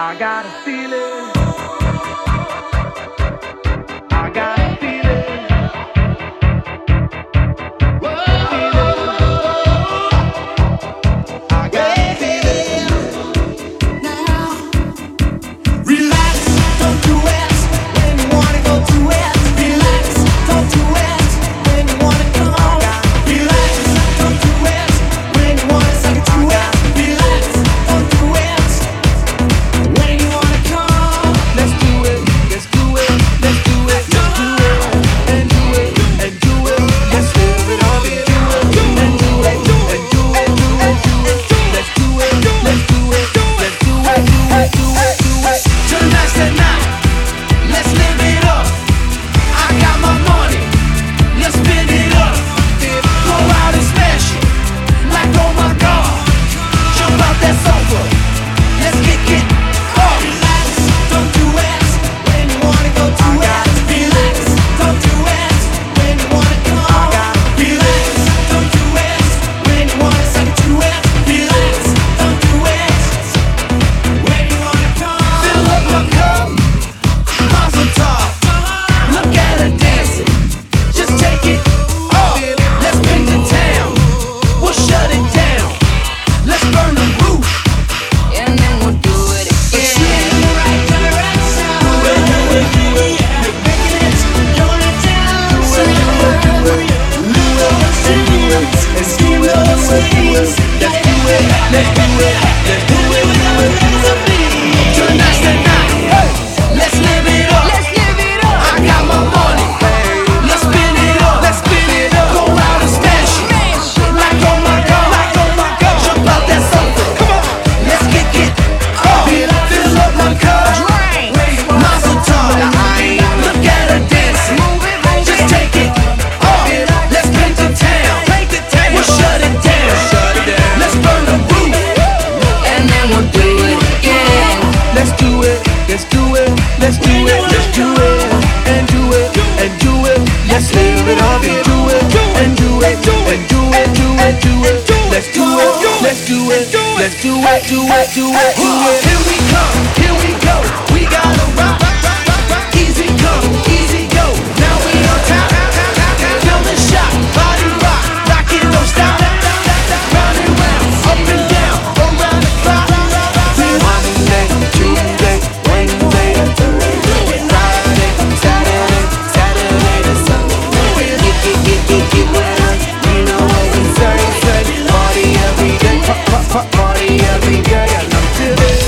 I got a feeling. Tonight, tonight, hey, let's live. do it. Let's do it, Let's do it, do it, do it. Here we come, here we go. We gotta rock. we got, got nothing to do.